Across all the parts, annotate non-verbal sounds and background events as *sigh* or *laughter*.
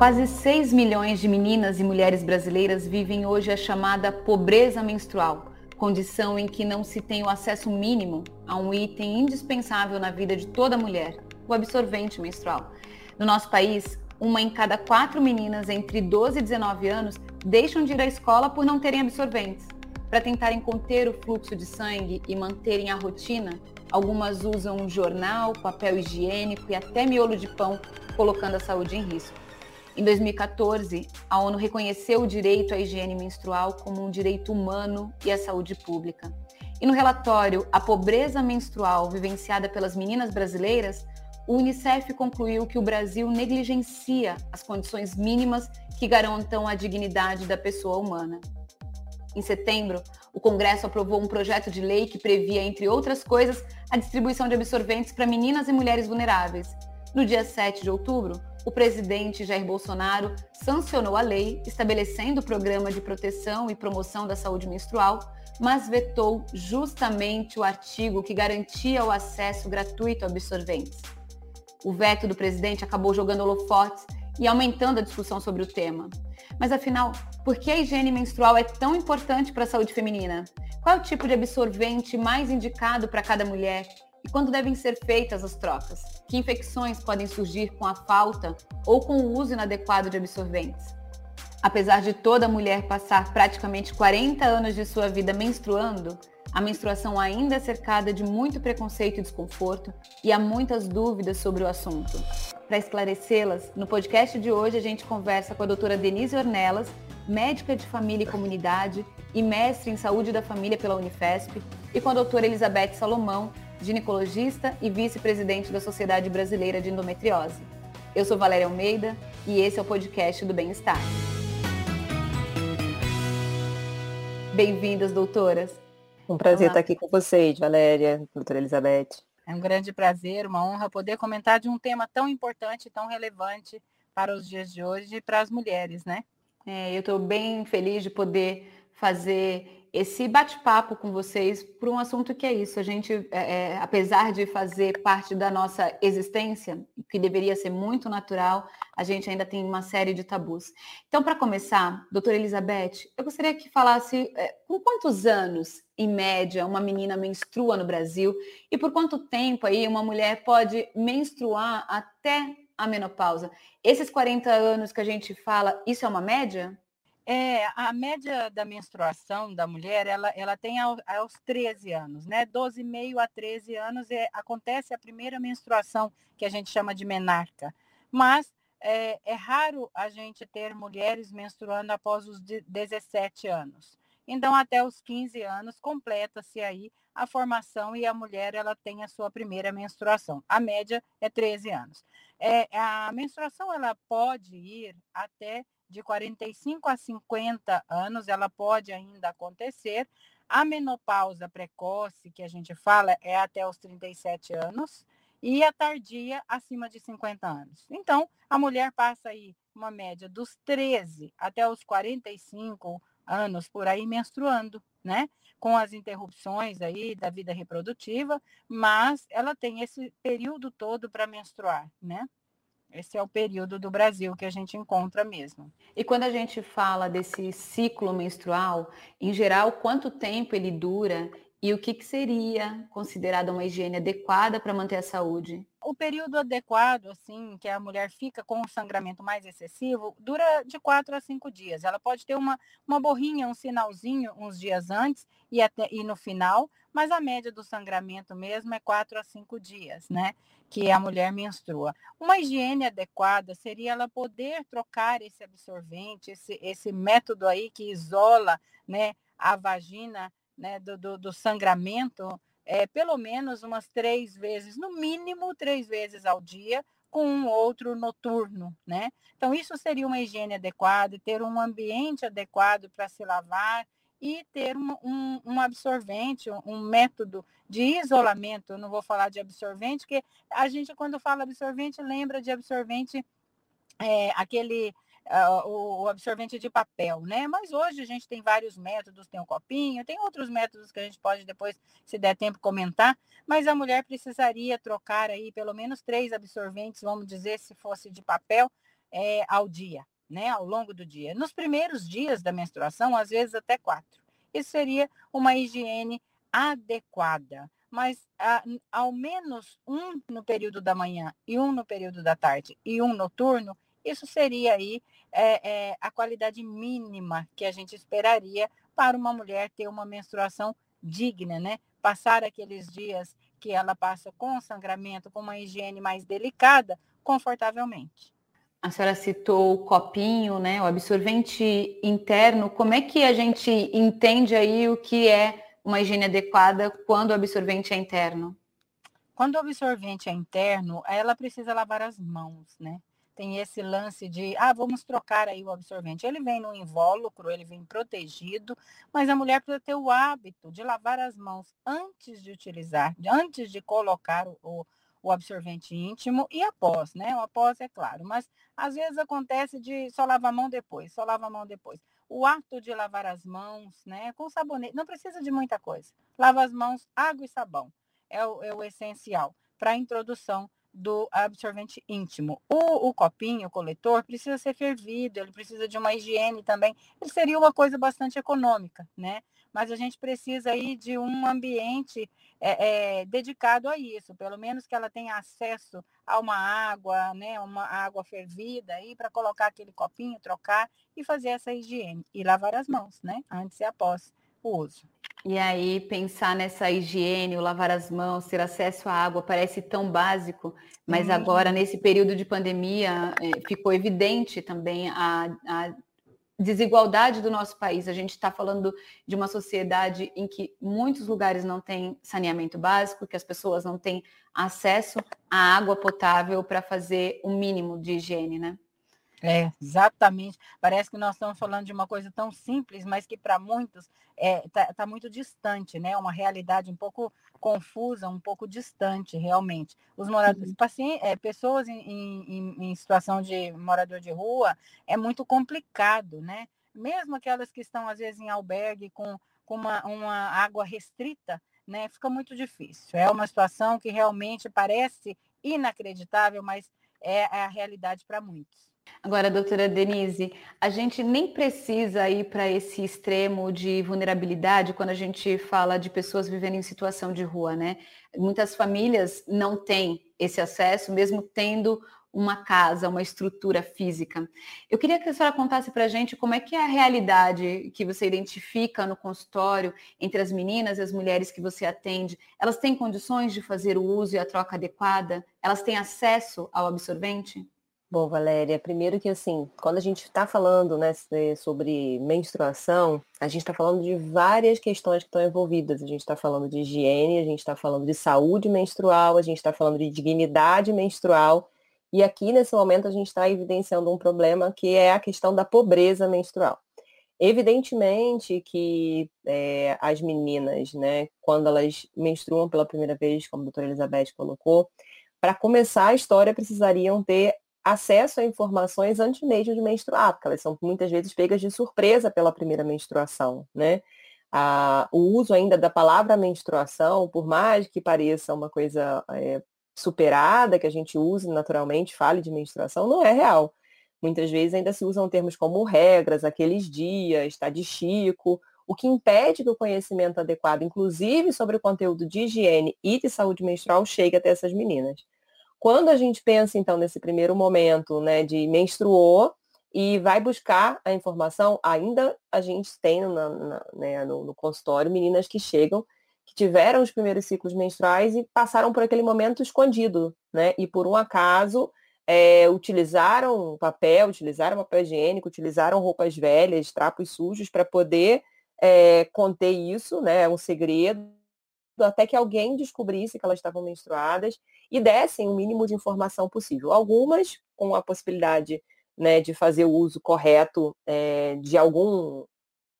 Quase 6 milhões de meninas e mulheres brasileiras vivem hoje a chamada pobreza menstrual, condição em que não se tem o acesso mínimo a um item indispensável na vida de toda mulher, o absorvente menstrual. No nosso país, uma em cada quatro meninas entre 12 e 19 anos deixam de ir à escola por não terem absorventes. Para tentarem conter o fluxo de sangue e manterem a rotina, algumas usam jornal, papel higiênico e até miolo de pão, colocando a saúde em risco. Em 2014, a ONU reconheceu o direito à higiene menstrual como um direito humano e à saúde pública. E no relatório A Pobreza Menstrual Vivenciada pelas Meninas Brasileiras, o Unicef concluiu que o Brasil negligencia as condições mínimas que garantam a dignidade da pessoa humana. Em setembro, o Congresso aprovou um projeto de lei que previa, entre outras coisas, a distribuição de absorventes para meninas e mulheres vulneráveis. No dia 7 de outubro, o presidente Jair Bolsonaro sancionou a lei estabelecendo o programa de proteção e promoção da saúde menstrual, mas vetou justamente o artigo que garantia o acesso gratuito a absorventes. O veto do presidente acabou jogando holofotes e aumentando a discussão sobre o tema. Mas afinal, por que a higiene menstrual é tão importante para a saúde feminina? Qual é o tipo de absorvente mais indicado para cada mulher? Quando devem ser feitas as trocas? Que infecções podem surgir com a falta ou com o uso inadequado de absorventes? Apesar de toda mulher passar praticamente 40 anos de sua vida menstruando, a menstruação ainda é cercada de muito preconceito e desconforto e há muitas dúvidas sobre o assunto. Para esclarecê-las, no podcast de hoje a gente conversa com a doutora Denise Ornelas, médica de família e comunidade e mestre em saúde da família pela Unifesp, e com a doutora Elizabeth Salomão, ginecologista e vice-presidente da Sociedade Brasileira de Endometriose. Eu sou Valéria Almeida e esse é o podcast do Bem-Estar. Bem-vindas, doutoras. Um prazer Olá. estar aqui com vocês, Valéria, doutora Elizabeth. É um grande prazer, uma honra poder comentar de um tema tão importante, tão relevante para os dias de hoje e para as mulheres, né? É, eu estou bem feliz de poder fazer esse bate-papo com vocês por um assunto que é isso. A gente, é, é, apesar de fazer parte da nossa existência, que deveria ser muito natural, a gente ainda tem uma série de tabus. Então, para começar, doutora Elizabeth, eu gostaria que falasse é, com quantos anos, em média, uma menina menstrua no Brasil e por quanto tempo aí uma mulher pode menstruar até a menopausa. Esses 40 anos que a gente fala, isso é uma média? É, a média da menstruação da mulher, ela, ela tem ao, aos 13 anos, né? 12,5 a 13 anos é, acontece a primeira menstruação, que a gente chama de menarca. Mas é, é raro a gente ter mulheres menstruando após os 17 anos. Então, até os 15 anos, completa-se aí a formação e a mulher ela tem a sua primeira menstruação. A média é 13 anos. É, a menstruação ela pode ir até de 45 a 50 anos, ela pode ainda acontecer. A menopausa precoce, que a gente fala, é até os 37 anos, e a tardia acima de 50 anos. Então, a mulher passa aí uma média dos 13 até os 45 anos por aí menstruando, né? Com as interrupções aí da vida reprodutiva, mas ela tem esse período todo para menstruar, né? Esse é o período do Brasil que a gente encontra mesmo. E quando a gente fala desse ciclo menstrual, em geral, quanto tempo ele dura e o que, que seria considerado uma higiene adequada para manter a saúde? O período adequado, assim, que a mulher fica com o sangramento mais excessivo, dura de quatro a cinco dias. Ela pode ter uma, uma borrinha, um sinalzinho uns dias antes e, até, e no final, mas a média do sangramento mesmo é quatro a cinco dias, né? Que a mulher menstrua. Uma higiene adequada seria ela poder trocar esse absorvente, esse, esse método aí que isola né, a vagina né, do, do, do sangramento, é, pelo menos umas três vezes, no mínimo três vezes ao dia, com um outro noturno, né? Então, isso seria uma higiene adequada, ter um ambiente adequado para se lavar e ter um, um, um absorvente, um, um, método de isolamento. Eu não vou falar de absorvente, porque a gente, quando fala absorvente, lembra de absorvente, é, aquele uh, o absorvente de papel, né? Mas hoje a gente tem vários métodos, tem o copinho, tem outros métodos que a gente pode depois, se der tempo, comentar, mas a mulher precisaria trocar aí pelo menos três absorventes, vamos dizer, se fosse de papel, é, ao dia, né, ao longo do dia. Nos primeiros dias da menstruação, às vezes até quatro. Isso seria uma higiene adequada, mas a, ao menos um no período da manhã e um no período da tarde e um noturno, isso seria aí é, é, a qualidade mínima que a gente esperaria para uma mulher ter uma menstruação digna, né? Passar aqueles dias que ela passa com sangramento, com uma higiene mais delicada, confortavelmente. A senhora citou o copinho, né? O absorvente interno. Como é que a gente entende aí o que é uma higiene adequada quando o absorvente é interno? Quando o absorvente é interno, ela precisa lavar as mãos, né? Tem esse lance de, ah, vamos trocar aí o absorvente. Ele vem no invólucro, ele vem protegido, mas a mulher precisa ter o hábito de lavar as mãos antes de utilizar, antes de colocar o, o absorvente íntimo e após, né? O após é claro, mas às vezes acontece de só lavar a mão depois, só lava a mão depois o ato de lavar as mãos, né, com sabonete, não precisa de muita coisa. Lava as mãos, água e sabão, é o, é o essencial para a introdução do absorvente íntimo. O, o, copinho, o coletor, precisa ser fervido, ele precisa de uma higiene também. Ele seria uma coisa bastante econômica, né? Mas a gente precisa aí de um ambiente é, é, dedicado a isso, pelo menos que ela tenha acesso a uma água, né, uma água fervida aí para colocar aquele copinho, trocar e fazer essa higiene e lavar as mãos, né, antes e após o uso. E aí pensar nessa higiene, o lavar as mãos, ter acesso à água parece tão básico, mas uhum. agora nesse período de pandemia é, ficou evidente também a, a desigualdade do nosso país. A gente está falando de uma sociedade em que muitos lugares não têm saneamento básico, que as pessoas não têm acesso à água potável para fazer o mínimo de higiene, né? É, exatamente. Parece que nós estamos falando de uma coisa tão simples, mas que para muitos está é, tá, tá muito distante, né? Uma realidade um pouco confusa, um pouco distante, realmente. Os moradores, uhum. pacientes, é, pessoas em, em, em situação de morador de rua, é muito complicado, né? Mesmo aquelas que estão, às vezes, em albergue com, com uma, uma água restrita, né? Fica muito difícil. É uma situação que realmente parece inacreditável, mas é, é a realidade para muitos. Agora, doutora Denise, a gente nem precisa ir para esse extremo de vulnerabilidade quando a gente fala de pessoas vivendo em situação de rua, né? Muitas famílias não têm esse acesso, mesmo tendo uma casa, uma estrutura física. Eu queria que a senhora contasse para a gente como é que é a realidade que você identifica no consultório entre as meninas e as mulheres que você atende. Elas têm condições de fazer o uso e a troca adequada? Elas têm acesso ao absorvente? Bom, Valéria, primeiro que assim, quando a gente está falando né, sobre menstruação, a gente está falando de várias questões que estão envolvidas. A gente está falando de higiene, a gente está falando de saúde menstrual, a gente está falando de dignidade menstrual. E aqui, nesse momento, a gente está evidenciando um problema que é a questão da pobreza menstrual. Evidentemente que é, as meninas, né, quando elas menstruam pela primeira vez, como a doutora Elizabeth colocou, para começar a história precisariam ter acesso a informações antes mesmo de menstruar, porque elas são muitas vezes pegas de surpresa pela primeira menstruação, né? Ah, o uso ainda da palavra menstruação, por mais que pareça uma coisa é, superada, que a gente use naturalmente, fale de menstruação, não é real. Muitas vezes ainda se usam termos como regras, aqueles dias, está de chico, o que impede que o conhecimento adequado, inclusive sobre o conteúdo de higiene e de saúde menstrual, chegue até essas meninas. Quando a gente pensa, então, nesse primeiro momento, né, de menstruou e vai buscar a informação, ainda a gente tem na, na, né, no, no consultório meninas que chegam, que tiveram os primeiros ciclos menstruais e passaram por aquele momento escondido, né? E por um acaso é, utilizaram papel, utilizaram papel higiênico, utilizaram roupas velhas, trapos sujos para poder é, conter isso, né? É um segredo, até que alguém descobrisse que elas estavam menstruadas e dessem o mínimo de informação possível. Algumas com a possibilidade né, de fazer o uso correto é, de algum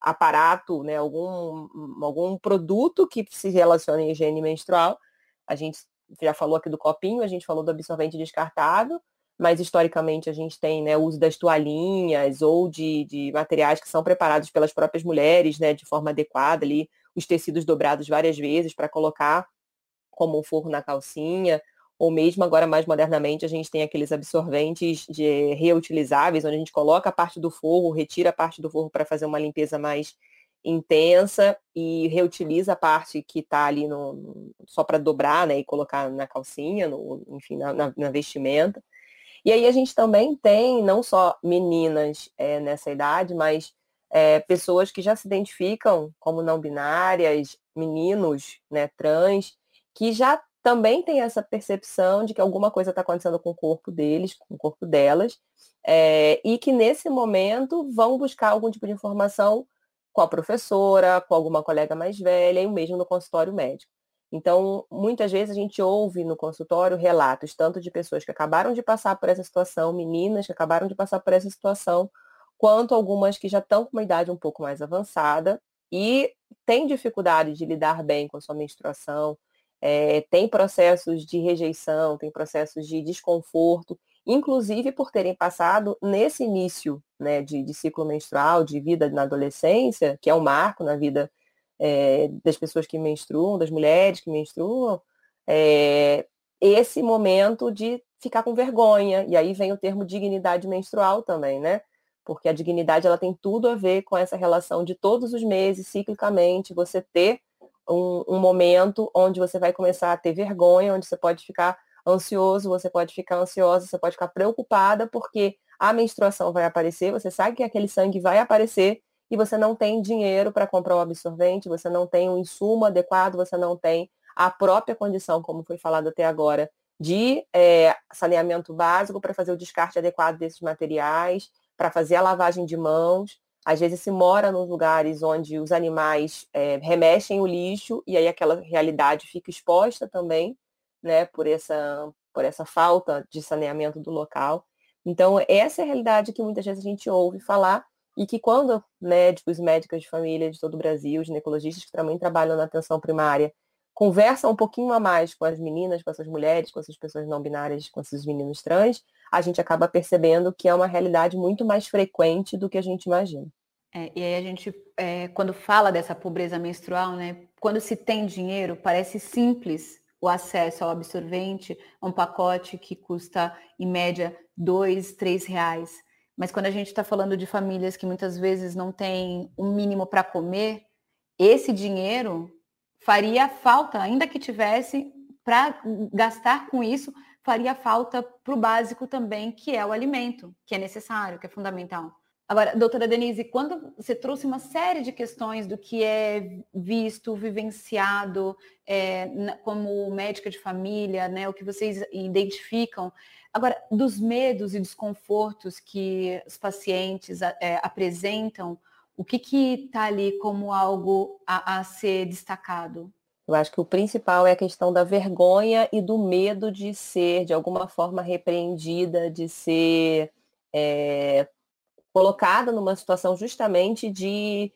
aparato, né, algum, algum produto que se relacione à higiene menstrual. A gente já falou aqui do copinho, a gente falou do absorvente descartável, mas historicamente a gente tem né, o uso das toalhinhas ou de, de materiais que são preparados pelas próprias mulheres né, de forma adequada ali, os tecidos dobrados várias vezes para colocar como um forro na calcinha, ou mesmo agora mais modernamente a gente tem aqueles absorventes de reutilizáveis, onde a gente coloca a parte do forro, retira a parte do forro para fazer uma limpeza mais intensa e reutiliza a parte que está ali no, só para dobrar né, e colocar na calcinha, no, enfim, na, na, na, vestimenta. E aí a gente também tem não só meninas é, nessa idade, mas é, pessoas que já se identificam como não binárias, meninos né, trans, que já também tem essa percepção de que alguma coisa está acontecendo com o corpo deles, com o corpo delas, é, e que nesse momento vão buscar algum tipo de informação com a professora, com alguma colega mais velha, e mesmo no consultório médico. Então, muitas vezes a gente ouve no consultório relatos tanto de pessoas que acabaram de passar por essa situação, meninas que acabaram de passar por essa situação, quanto algumas que já estão com uma idade um pouco mais avançada e têm dificuldade de lidar bem com a sua menstruação, é, tem processos de rejeição, tem processos de desconforto, inclusive por terem passado nesse início né, de, de, ciclo menstrual, de vida na adolescência, que é um marco na vida é, das pessoas que menstruam, das mulheres que menstruam, é, esse momento de ficar com vergonha. E aí vem o termo dignidade menstrual também, né? Porque a dignidade ela tem tudo a ver com essa relação de todos os meses, ciclicamente, você ter um, um, momento onde você vai começar a ter vergonha, onde você pode ficar ansioso, você pode ficar ansiosa, você pode ficar preocupada, porque a menstruação vai aparecer, você sabe que aquele sangue vai aparecer e você não tem dinheiro para comprar o absorvente, você não tem um insumo adequado, você não tem a própria condição, como foi falado até agora, de é, saneamento básico para fazer o descarte adequado desses materiais, para fazer a lavagem de mãos. Às vezes se mora nos lugares onde os animais é, remexem o lixo e aí aquela realidade fica exposta também, né, por essa, por essa falta de saneamento do local. Então, essa é a realidade que muitas vezes a gente ouve falar e que quando médicos, médicas de família de todo o Brasil, ginecologistas que também trabalham na atenção primária, conversam um pouquinho a mais com as meninas, com essas mulheres, com essas pessoas não binárias, com esses meninos trans, a gente acaba percebendo que é uma realidade muito mais frequente do que a gente imagina. É, e aí a gente, é, quando fala dessa pobreza menstrual, né, quando se tem dinheiro, parece simples o acesso ao absorvente, a um pacote que custa, em média, dois, três reais. Mas quando a gente está falando de famílias que muitas vezes não têm um mínimo para comer, esse dinheiro faria falta, ainda que tivesse, para gastar com isso, faria falta para o básico também, que é o alimento, que é necessário, que é fundamental. Agora, doutora Denise, quando você trouxe uma série de questões do que é visto, vivenciado é, como médica de família, né, o que vocês identificam, agora, dos medos e desconfortos que os pacientes é, apresentam, o que está ali como algo a, a ser destacado? Eu acho que o principal é a questão da vergonha e do medo de ser, de alguma forma, repreendida, de ser é, colocada numa situação justamente de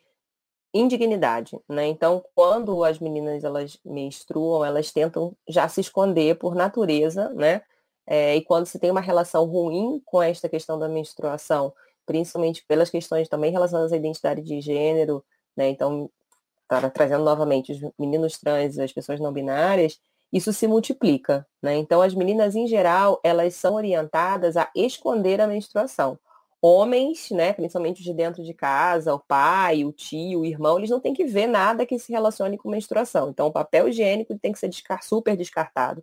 indignidade, né? Então, quando as meninas elas menstruam, elas tentam já se esconder por natureza, né? É, e quando se tem uma relação ruim com esta questão da menstruação, principalmente pelas questões também relacionadas à identidade de gênero, né? Então, tá, trazendo novamente os meninos trans, as pessoas não binárias, isso se multiplica, né? Então, as meninas em geral, elas são orientadas a esconder a menstruação. Homens, né, principalmente de dentro de casa, o pai, o tio, o irmão, eles não têm que ver nada que se relacione com menstruação. Então, o papel higiênico tem que ser super descartado.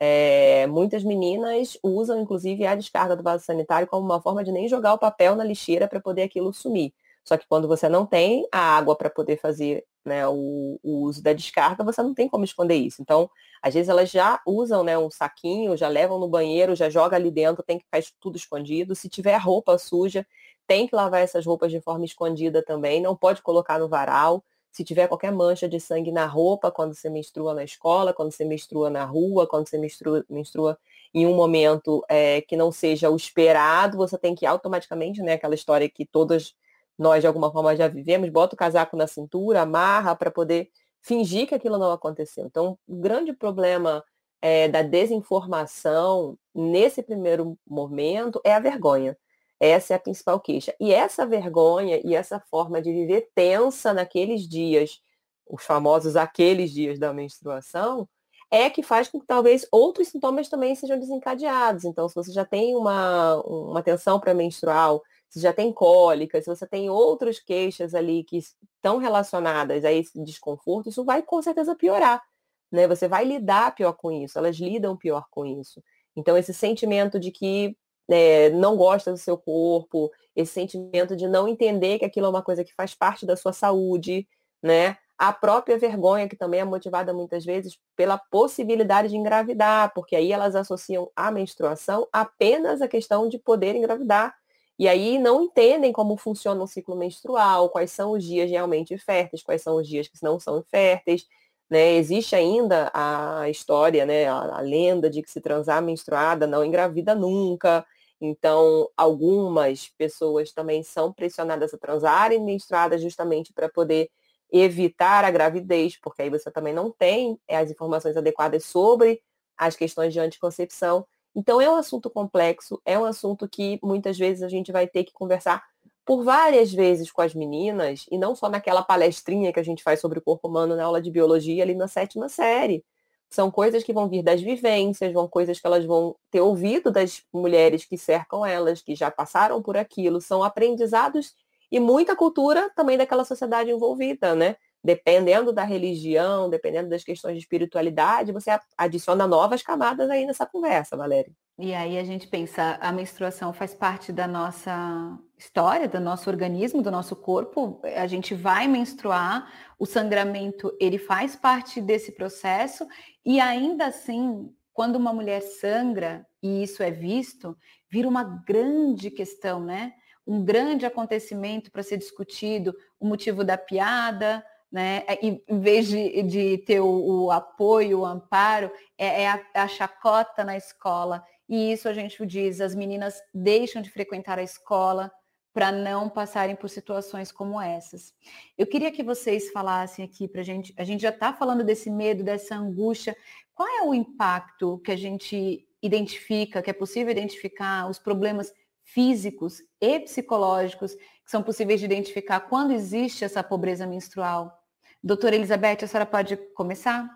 É, muitas meninas usam, inclusive, a descarga do vaso sanitário como uma forma de nem jogar o papel na lixeira para poder aquilo sumir. Só que quando você não tem a água para poder fazer né, o, o, uso da descarga, você não tem como esconder isso. Então, às vezes elas já usam né, um saquinho, já levam no banheiro, já joga ali dentro, tem que ficar tudo escondido. Se tiver roupa suja, tem que lavar essas roupas de forma escondida também, não pode colocar no varal. Se tiver qualquer mancha de sangue na roupa, quando você menstrua na escola, quando você menstrua na rua, quando você menstrua, menstrua em um momento é, que não seja o esperado, você tem que automaticamente, né, aquela história que todas nós de alguma forma já vivemos, bota o casaco na cintura, amarra para poder fingir que aquilo não aconteceu. Então, o grande problema é, da desinformação nesse primeiro momento é a vergonha. Essa é a principal queixa. E essa vergonha e essa forma de viver tensa naqueles dias, os famosos aqueles dias da menstruação, é que faz com que talvez outros sintomas também sejam desencadeados. Então, se você já tem uma, uma tensão pré-menstrual, se já tem cólica, se você tem outras queixas ali que estão relacionadas a esse desconforto, isso vai com certeza piorar. Né? Você vai lidar pior com isso, elas lidam pior com isso. Então, esse sentimento de que é, não gosta do seu corpo, esse sentimento de não entender que aquilo é uma coisa que faz parte da sua saúde, né? A própria vergonha, que também é motivada muitas vezes pela possibilidade de engravidar, porque aí elas associam a menstruação apenas à questão de poder engravidar. E aí não entendem como funciona o ciclo menstrual, quais são os dias realmente férteis, quais são os dias que não são férteis. Né? Existe ainda a história, né? a, a lenda de que se transar menstruada não engravida nunca. Então, algumas pessoas também são pressionadas a transarem menstruadas justamente para poder evitar a gravidez, porque aí você também não tem eh, as informações adequadas sobre as questões de anticoncepção. Então, é um assunto complexo, é um assunto que muitas vezes a gente vai ter que conversar por várias vezes com as meninas, e não só naquela palestrinha que a gente faz sobre o corpo humano na aula de biologia ali na sétima série. São coisas que vão vir das vivências, vão coisas que elas vão ter ouvido das mulheres que cercam elas, que já passaram por aquilo, são aprendizados e muita cultura também daquela sociedade envolvida, né? Dependendo da religião, dependendo das questões de espiritualidade, você adiciona novas camadas aí nessa conversa, Valéria. E aí a gente pensa, a menstruação faz parte da nossa história, do nosso organismo, do nosso corpo. A gente vai menstruar, o sangramento ele faz parte desse processo e ainda assim, quando uma mulher sangra e isso é visto, vira uma grande questão, né? Um grande acontecimento para ser discutido, o motivo da piada, né? É, em vez de, de ter o, o, apoio, o amparo, é, é a, a, chacota na escola. E isso a gente diz, as meninas deixam de frequentar a escola para não passarem por situações como essas. Eu queria que vocês falassem aqui para a gente, a gente já está falando desse medo, dessa angústia. Qual é o impacto que a gente identifica, que é possível identificar, os problemas físicos e psicológicos que são possíveis de identificar quando existe essa pobreza menstrual? Doutora Elizabeth, a senhora pode começar?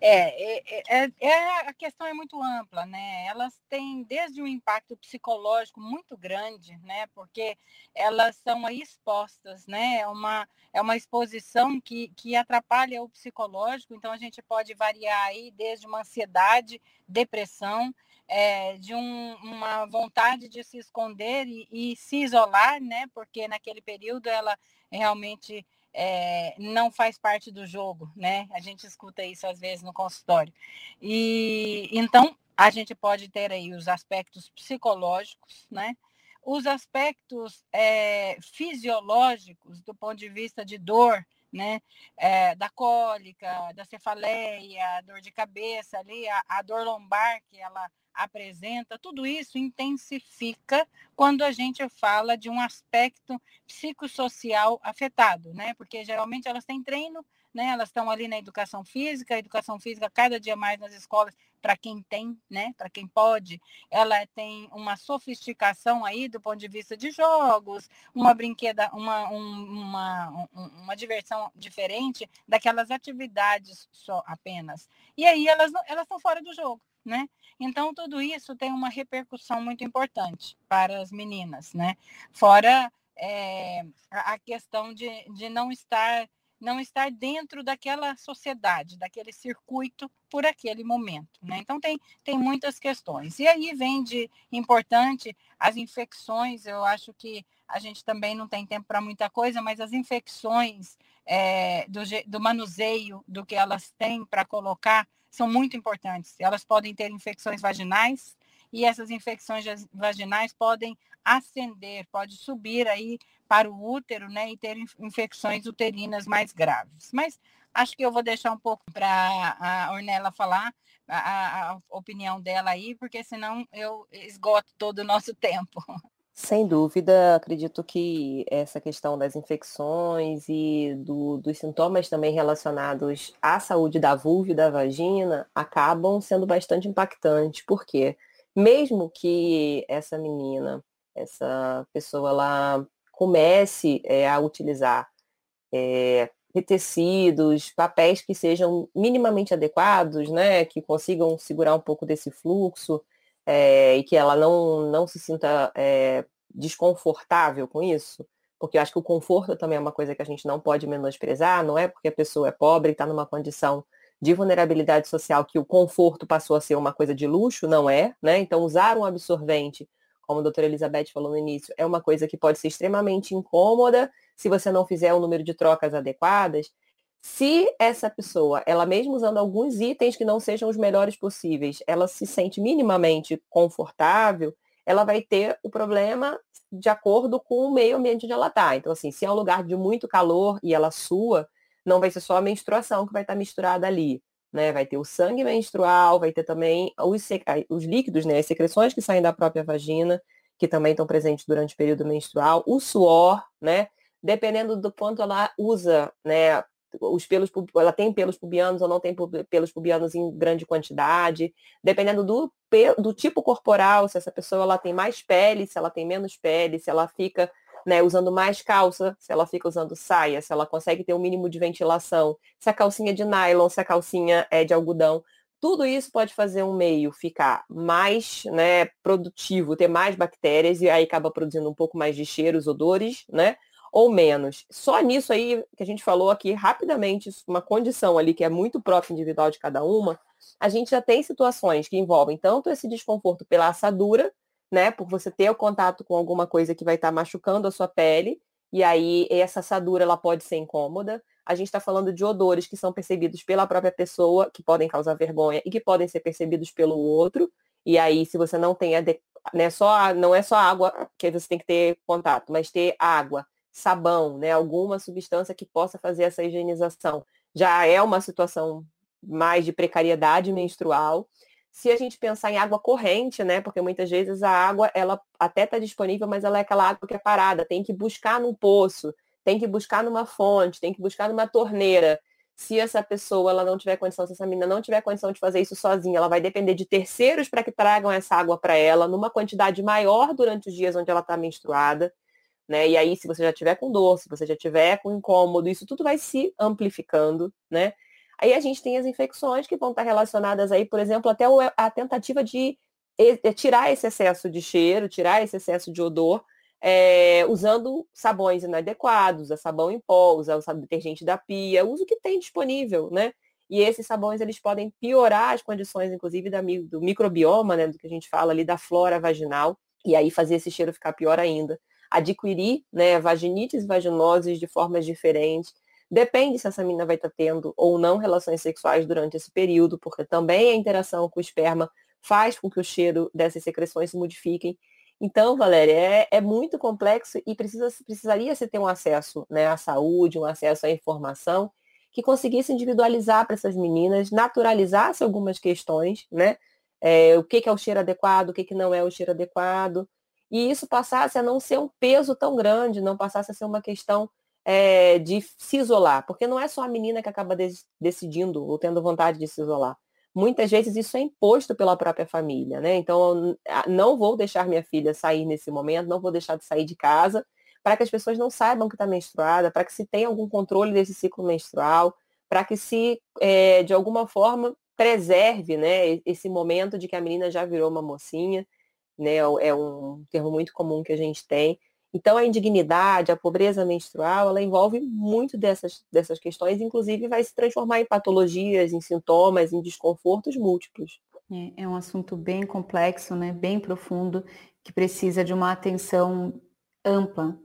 É, é, é, é, a questão é muito ampla, né? Elas têm desde um impacto psicológico muito grande, né? Porque elas são expostas, né? É uma, é uma exposição que, que atrapalha o psicológico, então a gente pode variar aí desde uma ansiedade, depressão, é, de um, uma vontade de se esconder e, e se isolar, né? Porque naquele período ela realmente é, não faz parte do jogo, né? A gente escuta isso às vezes no consultório. E então a gente pode ter aí os aspectos psicológicos, né? Os aspectos é, fisiológicos do ponto de vista de dor, né? É, da cólica, da cefaleia, dor de cabeça ali, a, a dor lombar que ela apresenta, tudo isso intensifica quando a gente fala de um aspecto psicossocial afetado, né? Porque geralmente elas têm treino, né? Elas estão ali na educação física, a educação física cada dia mais nas escolas para quem tem, né? Para quem pode, ela tem uma sofisticação aí do ponto de vista de jogos, uma brinqueda, uma, um, uma, uma diversão diferente daquelas atividades só apenas. E aí elas elas estão fora do jogo né? Então, tudo isso tem uma repercussão muito importante para as meninas, né? Fora é, a questão de, de não estar não estar dentro daquela sociedade, daquele circuito por aquele momento. Né? Então tem, tem muitas questões. E aí vem de importante as infecções, eu acho que a gente também não tem tempo para muita coisa, mas as infecções é, do, do manuseio do que elas têm para colocar são muito importantes. Elas podem ter infecções vaginais e essas infecções vaginais podem ascender, pode subir aí para o útero, né, e ter infecções uterinas mais graves. Mas acho que eu vou deixar um pouco para a Ornella falar a, a, opinião dela aí, porque senão eu esgoto todo o nosso *laughs* tempo. Sem dúvida, acredito que essa questão das infecções e do, dos sintomas também relacionados à saúde da vulva e da vagina acabam sendo bastante impactantes, porque mesmo que essa menina, essa pessoa, ela comece é, a utilizar é, tecidos, papéis que sejam minimamente adequados, né? Que consigam segurar um pouco desse fluxo é, e que ela não, não se sinta é, desconfortável com isso. Porque eu acho que o conforto também é uma coisa que a gente não pode menosprezar, não é porque a pessoa é pobre e está numa condição de vulnerabilidade social que o conforto passou a ser uma coisa de luxo, não é, né? Então usar um absorvente, como a doutora Elizabeth falou no início, é uma coisa que pode ser extremamente incômoda se você não fizer um número de trocas adequadas. Se essa pessoa, ela mesmo usando alguns itens que não sejam os melhores possíveis, ela se sente minimamente confortável, ela vai ter o problema de acordo com o meio ambiente onde ela está. Então, assim, se é um lugar de muito calor e ela sua, não vai ser só a menstruação que vai estar misturada ali. Né? Vai ter o sangue menstrual, vai ter também os, os líquidos, né? as secreções que saem da própria vagina, que também estão presentes durante o período menstrual, o suor, né? Dependendo do quanto ela usa, né? Os pelos, ela tem pelos pubianos ou não tem pelos pubianos em grande quantidade, dependendo do, do tipo corporal, se essa pessoa ela tem mais pele, se ela tem menos pele, se ela fica né, usando mais calça, se ela fica usando saia, se ela consegue ter um mínimo de ventilação, se a calcinha é de nylon, se a calcinha é de algodão. Tudo isso pode fazer um meio ficar mais né, produtivo, ter mais bactérias e aí acaba produzindo um pouco mais de cheiros, odores, né? Ou menos. Só nisso aí que a gente falou aqui rapidamente, uma condição ali que é muito própria individual de cada uma, a gente já tem situações que envolvem tanto esse desconforto pela assadura, né? Por você ter o contato com alguma coisa que vai estar tá machucando a sua pele, e aí essa assadura ela pode ser incômoda. A gente está falando de odores que são percebidos pela própria pessoa, que podem causar vergonha e que podem ser percebidos pelo outro. E aí, se você não tem né, só, não é só água que você tem que ter contato, mas ter água, sabão, né, alguma substância que possa fazer essa higienização. Já é uma situação mais de precariedade menstrual se a gente pensar em água corrente, né? Porque muitas vezes a água, ela até está disponível, mas ela é aquela água que é parada, tem que buscar num poço, tem que buscar numa fonte, tem que buscar numa torneira. Se essa pessoa ela não tiver condição, se essa menina não tiver condição de fazer isso sozinha, ela vai depender de terceiros para que tragam essa água para ela numa quantidade maior durante os dias onde ela está menstruada. Né? E aí, se você já tiver com dor, se você já tiver com incômodo, isso tudo vai se amplificando, né? Aí a gente tem as infecções que vão estar relacionadas aí, por exemplo, até a tentativa de tirar esse excesso de cheiro, tirar esse excesso de odor, é, usando sabões inadequados, sabão em pó, usar o detergente da pia, uso que tem disponível, né? E esses sabões eles podem piorar as condições, inclusive, da, do microbioma, né? Do que a gente fala ali da flora vaginal, e aí fazer esse cheiro ficar pior ainda. Adquirir né, vaginites e vaginoses de formas diferentes. Depende se essa menina vai estar tá tendo ou não relações sexuais durante esse período, porque também a interação com o esperma faz com que o cheiro dessas secreções se modifiquem. Então, Valéria, é, é muito complexo e precisa, precisaria se ter um acesso né, à saúde, um acesso à informação que conseguisse individualizar para essas meninas, naturalizasse algumas questões, né? É, o que, que, é o cheiro adequado, o que, que não é o cheiro adequado, e isso passasse a não ser um peso tão grande, não passasse a ser uma questão é, de se isolar, porque não é só a menina que acaba decidindo ou tendo vontade de se isolar. Muitas vezes isso é imposto pela própria família, né? Então, não vou deixar minha filha sair nesse momento, não vou deixar de sair de casa, para que as pessoas não saibam que está menstruada, para que se tenha algum controle desse ciclo menstrual, para que se, é, de alguma forma, preserve né, esse momento de que a menina já virou uma mocinha, né? É um termo muito comum que a gente tem. Então, a indignidade, a pobreza menstrual, ela envolve muito dessas, dessas questões, inclusive vai se transformar em patologias, em sintomas, em desconfortos múltiplos. É, é um assunto bem complexo, né? bem profundo, que precisa de uma atenção ampla.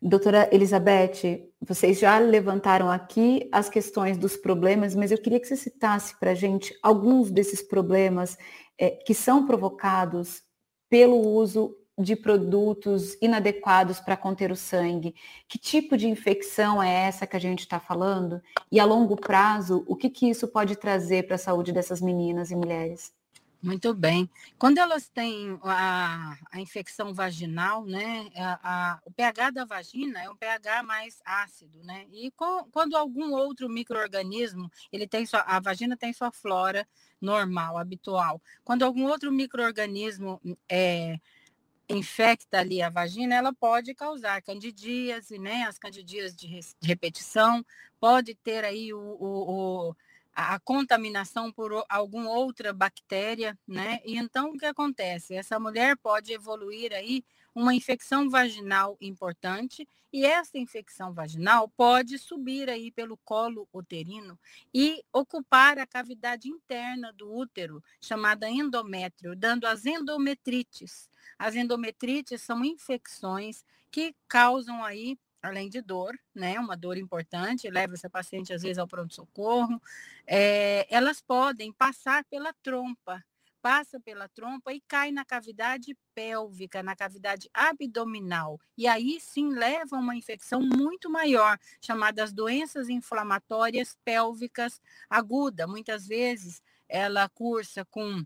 Doutora Elizabeth, vocês já levantaram aqui as questões dos problemas, mas eu queria que você citasse para a gente alguns desses problemas é, que são provocados pelo uso de produtos inadequados para conter o sangue? Que tipo de infecção é essa que a gente está falando? E a longo prazo, o que, que isso pode trazer para a saúde dessas meninas e mulheres? Muito bem. Quando elas têm a, a infecção vaginal, né, a, a, o pH da vagina é um pH mais ácido, né? E com, quando algum outro microorganismo, ele tem sua, a vagina tem sua flora normal, habitual. Quando algum outro microorganismo é, infecta ali a vagina, ela pode causar candidíase, né? As candidíases de, repetição, pode ter aí o, o, o a contaminação por alguma outra bactéria, né? E então o que acontece? Essa mulher pode evoluir aí uma infecção vaginal importante e essa infecção vaginal pode subir aí pelo colo uterino e ocupar a cavidade interna do útero, chamada endométrio, dando as endometrites. As endometrites são infecções que causam aí além de dor, né, uma dor importante, leva essa paciente às vezes ao pronto-socorro, é, elas podem passar pela trompa, passa pela trompa e cai na cavidade pélvica, na cavidade abdominal. E aí sim leva a uma infecção muito maior, chamada as doenças inflamatórias pélvicas aguda. Muitas vezes ela cursa com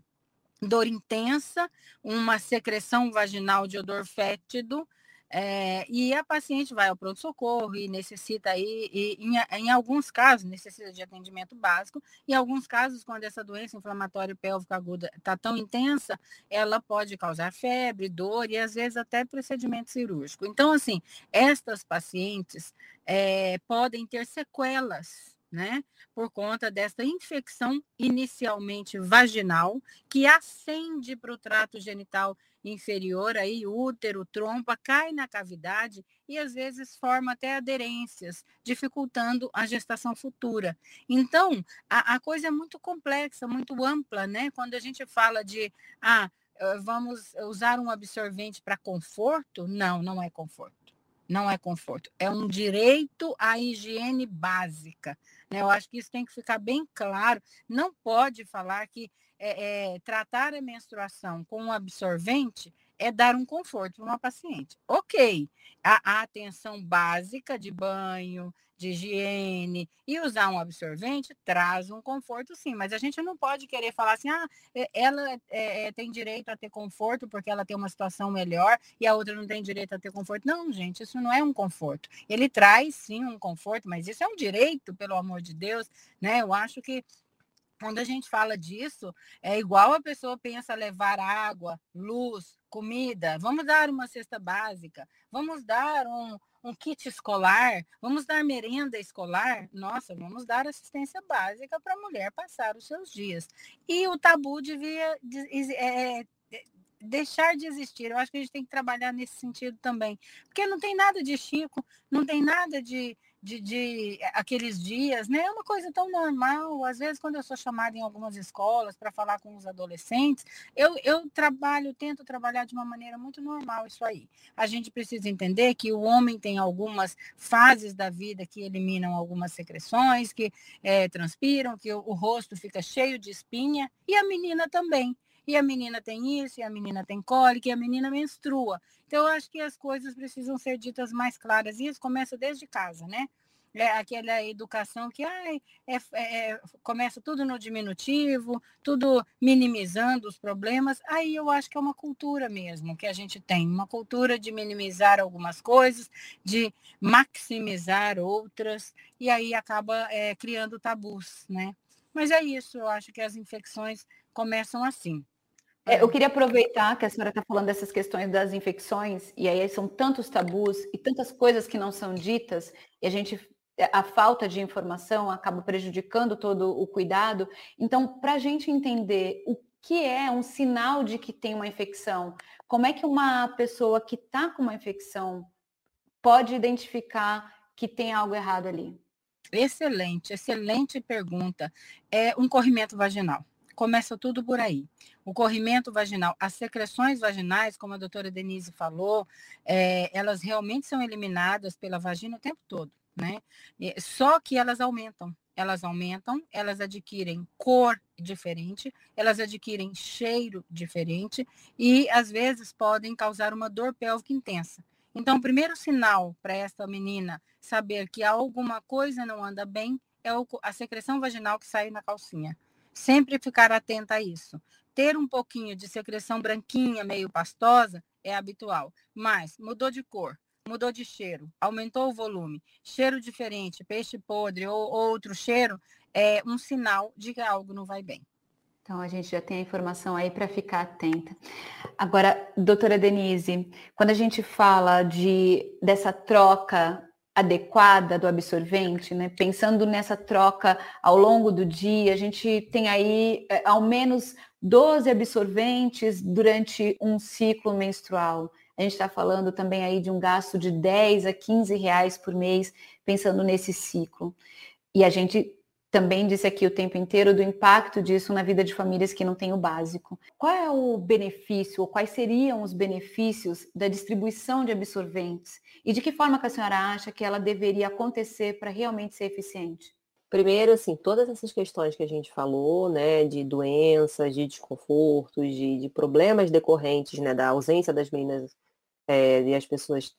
dor intensa, uma secreção vaginal de odor fétido, é, e a paciente vai ao pronto-socorro e necessita aí, e, em, em, alguns casos, necessita de atendimento básico, em alguns casos, quando essa doença inflamatória pélvica aguda está tão intensa, ela pode causar febre, dor e às vezes até procedimento cirúrgico. Então, assim, estas pacientes é, podem ter sequelas né? Por conta dessa infecção inicialmente vaginal, que ascende para o trato genital inferior, aí útero, trompa, cai na cavidade e às vezes forma até aderências, dificultando a gestação futura. Então, a, a coisa é muito complexa, muito ampla, né? Quando a gente fala de ah, eh, vamos usar um absorvente para conforto, não, não é conforto. Não é conforto, é um direito à higiene básica. Né? Eu acho que isso tem que ficar bem claro. Não pode falar que é, é, tratar a menstruação com um absorvente é dar um conforto para uma paciente. Ok, a, a, atenção básica de banho, de higiene e usar um absorvente traz um conforto sim, mas a gente não pode querer falar assim, ah, ela é, é, tem direito a ter conforto porque ela tem uma situação melhor e a outra não tem direito a ter conforto. Não, gente, isso não é um conforto. Ele traz sim um conforto, mas isso é um direito, pelo amor de Deus, né? Eu acho que quando a gente fala disso, é igual a pessoa pensa levar água, luz, comida. Vamos dar uma cesta básica, vamos dar um, um kit escolar, vamos dar merenda escolar. Nossa, vamos dar assistência básica para a mulher passar os seus dias. E o tabu devia é, é, deixar de existir. Eu acho que a gente tem que trabalhar nesse sentido também. Porque não tem nada de Chico, não tem nada de de, de, aqueles dias, né? É uma coisa tão normal. Às vezes, quando eu sou chamada em algumas escolas para falar com os adolescentes, eu, eu trabalho, tento trabalhar de uma maneira muito normal isso aí. A gente precisa entender que o homem tem algumas fases da vida que eliminam algumas secreções, que é, transpiram, que o, o rosto fica cheio de espinha, e a menina também e a menina tem isso, e a menina tem cólica, e a menina menstrua. Então, eu acho que as coisas precisam ser ditas mais claras, e isso começa desde casa, né? É aquela educação que ai, é, é, começa tudo no diminutivo, tudo minimizando os problemas. Aí eu acho que é uma cultura mesmo que a gente tem, uma cultura de minimizar algumas coisas, de maximizar outras, e aí acaba é, criando tabus, né? Mas é isso, eu acho que as infecções começam assim. É, eu queria aproveitar que a senhora está falando dessas questões das infecções, e aí são tantos tabus e tantas coisas que não são ditas, e a gente a falta de informação acaba prejudicando todo o cuidado. Então, para a gente entender o que é um sinal de que tem uma infecção, como é que uma pessoa que está com uma infecção pode identificar que tem algo errado ali? Excelente, excelente pergunta. É um corrimento vaginal começa tudo por aí. O corrimento vaginal, as secreções vaginais, como a doutora Denise falou, é, elas realmente são eliminadas pela vagina o tempo todo, né? Só que elas aumentam. Elas aumentam, elas adquirem cor diferente, elas adquirem cheiro diferente e às vezes podem causar uma dor pélvica intensa. Então, o primeiro sinal para essa menina saber que alguma coisa não anda bem é a secreção vaginal que sai na calcinha. Sempre ficar atenta a isso. Ter um pouquinho de secreção branquinha, meio pastosa, é habitual. Mas mudou de cor, mudou de cheiro, aumentou o volume, cheiro diferente, peixe podre ou, ou outro cheiro, é um sinal de que algo não vai bem. Então a gente já tem a informação aí para ficar atenta. Agora, doutora Denise, quando a gente fala de dessa troca adequada do absorvente, né? Pensando nessa troca ao longo do dia, a gente tem aí é, ao menos 12 absorventes durante um ciclo menstrual. A gente está falando também aí de um gasto de 10 a 15 reais por mês, pensando nesse ciclo. E a gente também disse aqui o tempo inteiro do impacto disso na vida de famílias que não têm o básico. Qual é o benefício, ou quais seriam os benefícios da distribuição de absorventes? E de que forma que a senhora acha que ela deveria acontecer para realmente ser eficiente? Primeiro, assim, todas essas questões que a gente falou, né, de doenças, de desconfortos, de, de problemas decorrentes, né, da ausência das meninas é, e as pessoas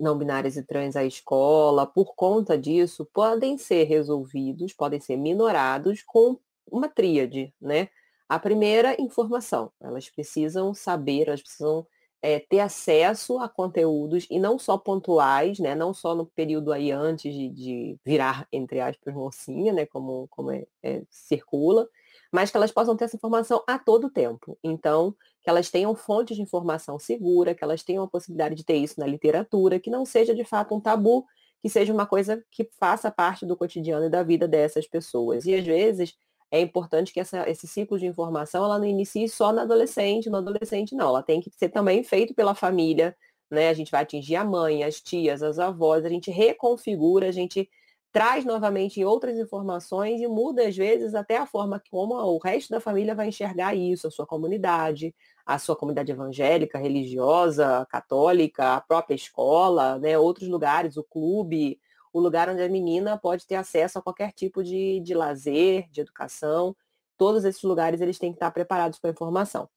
não binárias e trans à escola, por conta disso, podem ser resolvidos, podem ser minorados com uma tríade, né? A primeira, informação. Elas precisam saber, elas precisam é, ter acesso a conteúdos e não só pontuais, né? Não só no período aí antes de, de virar, entre aspas, mocinha, né? Como, como é, é, circula, mas que elas possam ter essa informação a todo tempo. Então, que elas tenham fontes de informação segura, que elas tenham a possibilidade de ter isso na literatura, que não seja de fato um tabu, que seja uma coisa que faça parte do cotidiano e da vida dessas pessoas. E às vezes é importante que essa, esse ciclo de informação ela não inicie só na adolescente, no adolescente não, ela tem que ser também feito pela família, né? A gente vai atingir a mãe, as tias, as avós, a gente reconfigura, a gente traz novamente outras informações e muda, às vezes, até a forma como o resto da família vai enxergar isso, a sua comunidade, a sua comunidade evangélica, religiosa, católica, a própria escola, né, outros lugares, o clube, o lugar onde a menina pode ter acesso a qualquer tipo de, de lazer, de educação. Todos esses lugares eles têm que estar preparados com a informação.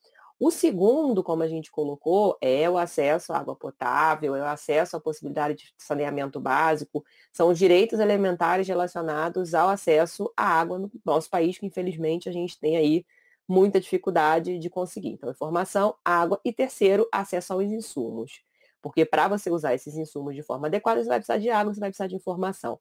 O segundo, como a gente colocou, é o acesso à água potável, é o acesso à possibilidade de saneamento básico, são os direitos elementares relacionados ao acesso à água no nosso país, que infelizmente a gente tem aí muita dificuldade de conseguir. Então, informação, água e terceiro, acesso aos insumos. Porque para você usar esses insumos de forma adequada, você vai precisar de água, você vai precisar de informação.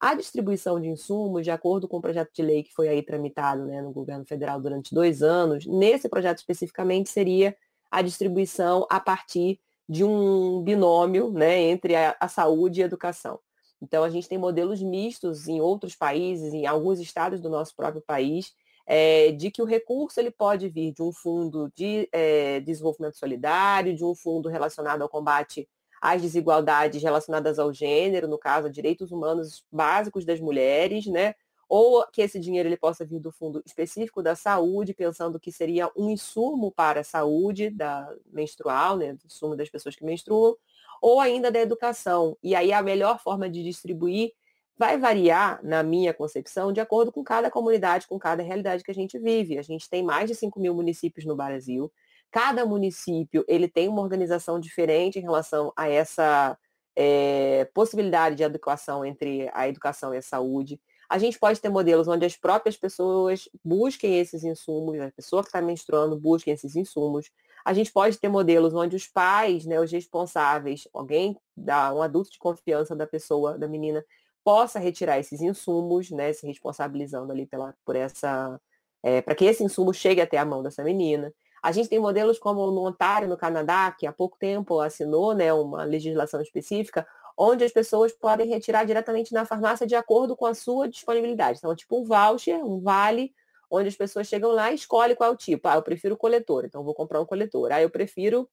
A distribuição de insumos, de acordo com o projeto de lei que foi aí tramitado né, no governo federal durante dois anos, nesse projeto especificamente seria a distribuição a partir de um binômio né, entre a, a saúde e a educação. Então, a gente tem modelos mistos em outros países, em alguns estados do nosso próprio país, é, de que o recurso ele pode vir de um fundo de é, desenvolvimento solidário, de um fundo relacionado ao combate as desigualdades relacionadas ao gênero, no caso, a direitos humanos básicos das mulheres, né? Ou que esse dinheiro ele possa vir do fundo específico da saúde, pensando que seria um insumo para a saúde da menstrual, né, do insumo das pessoas que menstruam, ou ainda da educação. E aí a melhor forma de distribuir vai variar, na minha concepção, de acordo com cada comunidade, com cada realidade que a gente vive. A gente tem mais de 5 mil municípios no Brasil. Cada município ele tem uma organização diferente em relação a essa é, possibilidade de adequação entre a educação e a saúde. A gente pode ter modelos onde as próprias pessoas busquem esses insumos, a pessoa que está menstruando busquem esses insumos. A gente pode ter modelos onde os pais, né, os responsáveis, alguém, um adulto de confiança da pessoa, da menina, possa retirar esses insumos, né, se responsabilizando ali pela, por essa, é, para que esse insumo chegue até a mão dessa menina. A gente tem modelos como no Ontário, no Canadá, que há pouco tempo assinou né, uma legislação específica, onde as pessoas podem retirar diretamente na farmácia de acordo com a sua disponibilidade. Então, é tipo um voucher, um vale, onde as pessoas chegam lá e escolhem qual é o tipo. Ah, eu prefiro coletor, então vou comprar um coletor. Ah, eu prefiro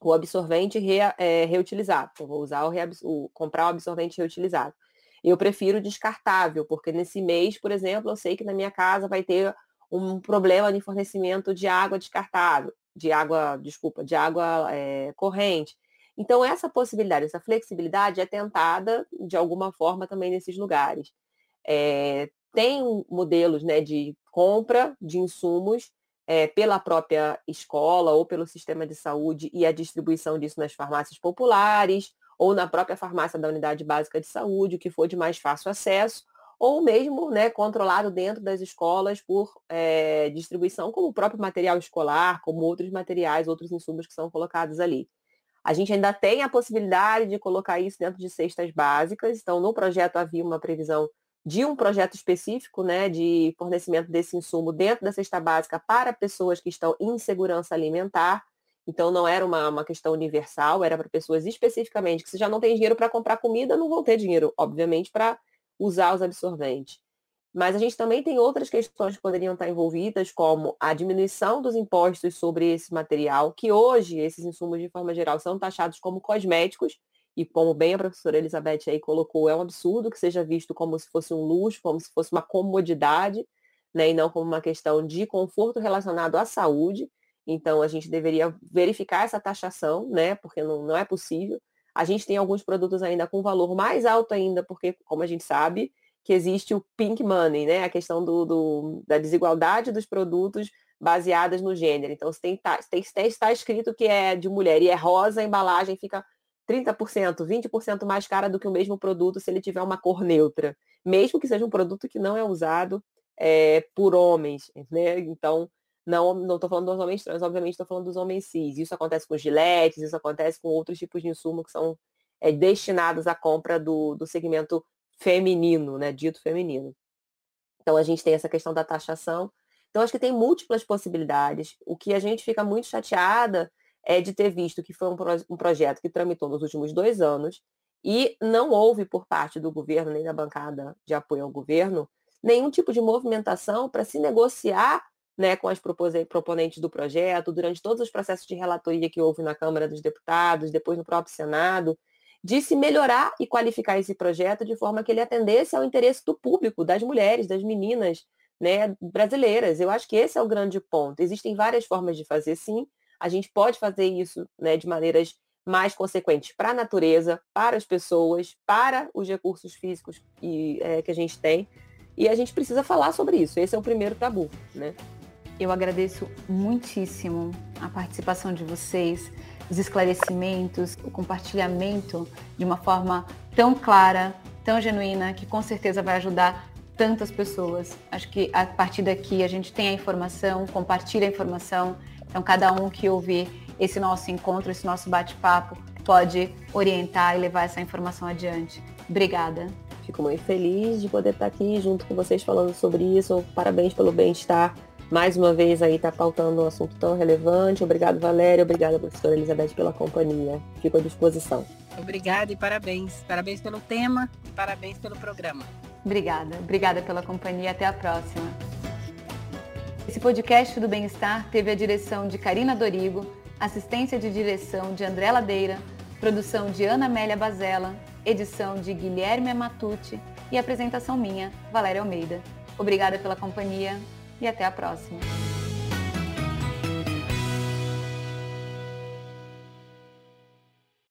o absorvente re, é, reutilizado, então vou usar o, o, comprar o absorvente reutilizado. Eu prefiro descartável, porque nesse mês, por exemplo, eu sei que na minha casa vai ter um problema de fornecimento de água descartável, de água, desculpa, de água é, corrente. Então, essa possibilidade, essa flexibilidade é tentada de alguma forma também nesses lugares. É, tem modelos né, de compra de insumos é, pela própria escola ou pelo sistema de saúde e a distribuição disso nas farmácias populares ou na própria farmácia da unidade básica de saúde, o que for de mais fácil acesso, ou mesmo né, controlado dentro das escolas por é, distribuição, como o próprio material escolar, como outros materiais, outros insumos que são colocados ali. A gente ainda tem a possibilidade de colocar isso dentro de cestas básicas, então no projeto havia uma previsão de um projeto específico, né, de fornecimento desse insumo dentro da cesta básica para pessoas que estão em segurança alimentar. Então não era uma, uma questão universal, era para pessoas especificamente que se já não tem dinheiro para comprar comida, não vão ter dinheiro, obviamente, para usar os absorventes. Mas a gente também tem outras questões que poderiam estar envolvidas, como a diminuição dos impostos sobre esse material, que hoje esses insumos, de forma geral, são taxados como cosméticos, e como bem a professora Elizabeth aí colocou, é um absurdo que seja visto como se fosse um luxo, como se fosse uma comodidade, né, e não como uma questão de conforto relacionado à saúde. Então, a gente deveria verificar essa taxação, né, porque não, não é possível. A gente tem alguns produtos ainda com valor mais alto ainda, porque, como a gente sabe, que existe o pink money, né, a questão do, do da desigualdade dos produtos baseadas no gênero. Então, se tem, tem, está escrito que é de mulher e é rosa, a embalagem fica 30%, 20% mais cara do que o mesmo produto se ele tiver uma cor neutra, mesmo que seja um produto que não é usado é, por homens, né? Então, não não estou falando dos homens trans, obviamente estou falando dos homens cis. Isso acontece com giletes, isso acontece com outros tipos de insumo que são é, destinados à compra do, do segmento feminino, né? Dito feminino. Então, a gente tem essa questão da taxação. Então, acho que tem múltiplas possibilidades. O que a gente fica muito chateada é de ter visto que foi um, pro, um projeto que tramitou nos últimos dois anos e não houve por parte do governo, nem da bancada de apoio ao governo, nenhum tipo de movimentação para se negociar né, com as proponentes do projeto, durante todos os processos de relatoria que houve na Câmara dos Deputados, depois no próprio Senado, de se melhorar e qualificar esse projeto de forma que ele atendesse ao interesse do público, das mulheres, das meninas né, brasileiras. Eu acho que esse é o grande ponto. Existem várias formas de fazer, sim, a gente pode fazer isso né, de maneiras mais consequentes para a natureza, para as pessoas, para os recursos físicos que, é, que a gente tem. E a gente precisa falar sobre isso. Esse é o primeiro tabu, né? Eu agradeço muitíssimo a participação de vocês, os esclarecimentos, o compartilhamento de uma forma tão clara, tão genuína, que com certeza vai ajudar tantas pessoas. Acho que a partir daqui a gente tem a informação, compartilha a informação então, cada um que ouvir esse nosso encontro, esse nosso bate-papo, pode orientar e levar essa informação adiante. Obrigada. Fico muito feliz de poder estar aqui junto com vocês falando sobre isso. Parabéns pelo bem-estar. Mais uma vez aí está pautando um assunto tão relevante. Obrigado, Valéria. Obrigada, professora Elizabeth, pela companhia. Fico à disposição. Obrigada e parabéns. Parabéns pelo tema e parabéns pelo programa. Obrigada. Obrigada pela companhia. Até a próxima. Esse podcast do Bem-Estar teve a direção de Karina Dorigo, assistência de direção de André Ladeira, produção de Ana Amélia Bazella, edição de Guilherme Amatucci e apresentação minha, Valéria Almeida. Obrigada pela companhia e até a próxima.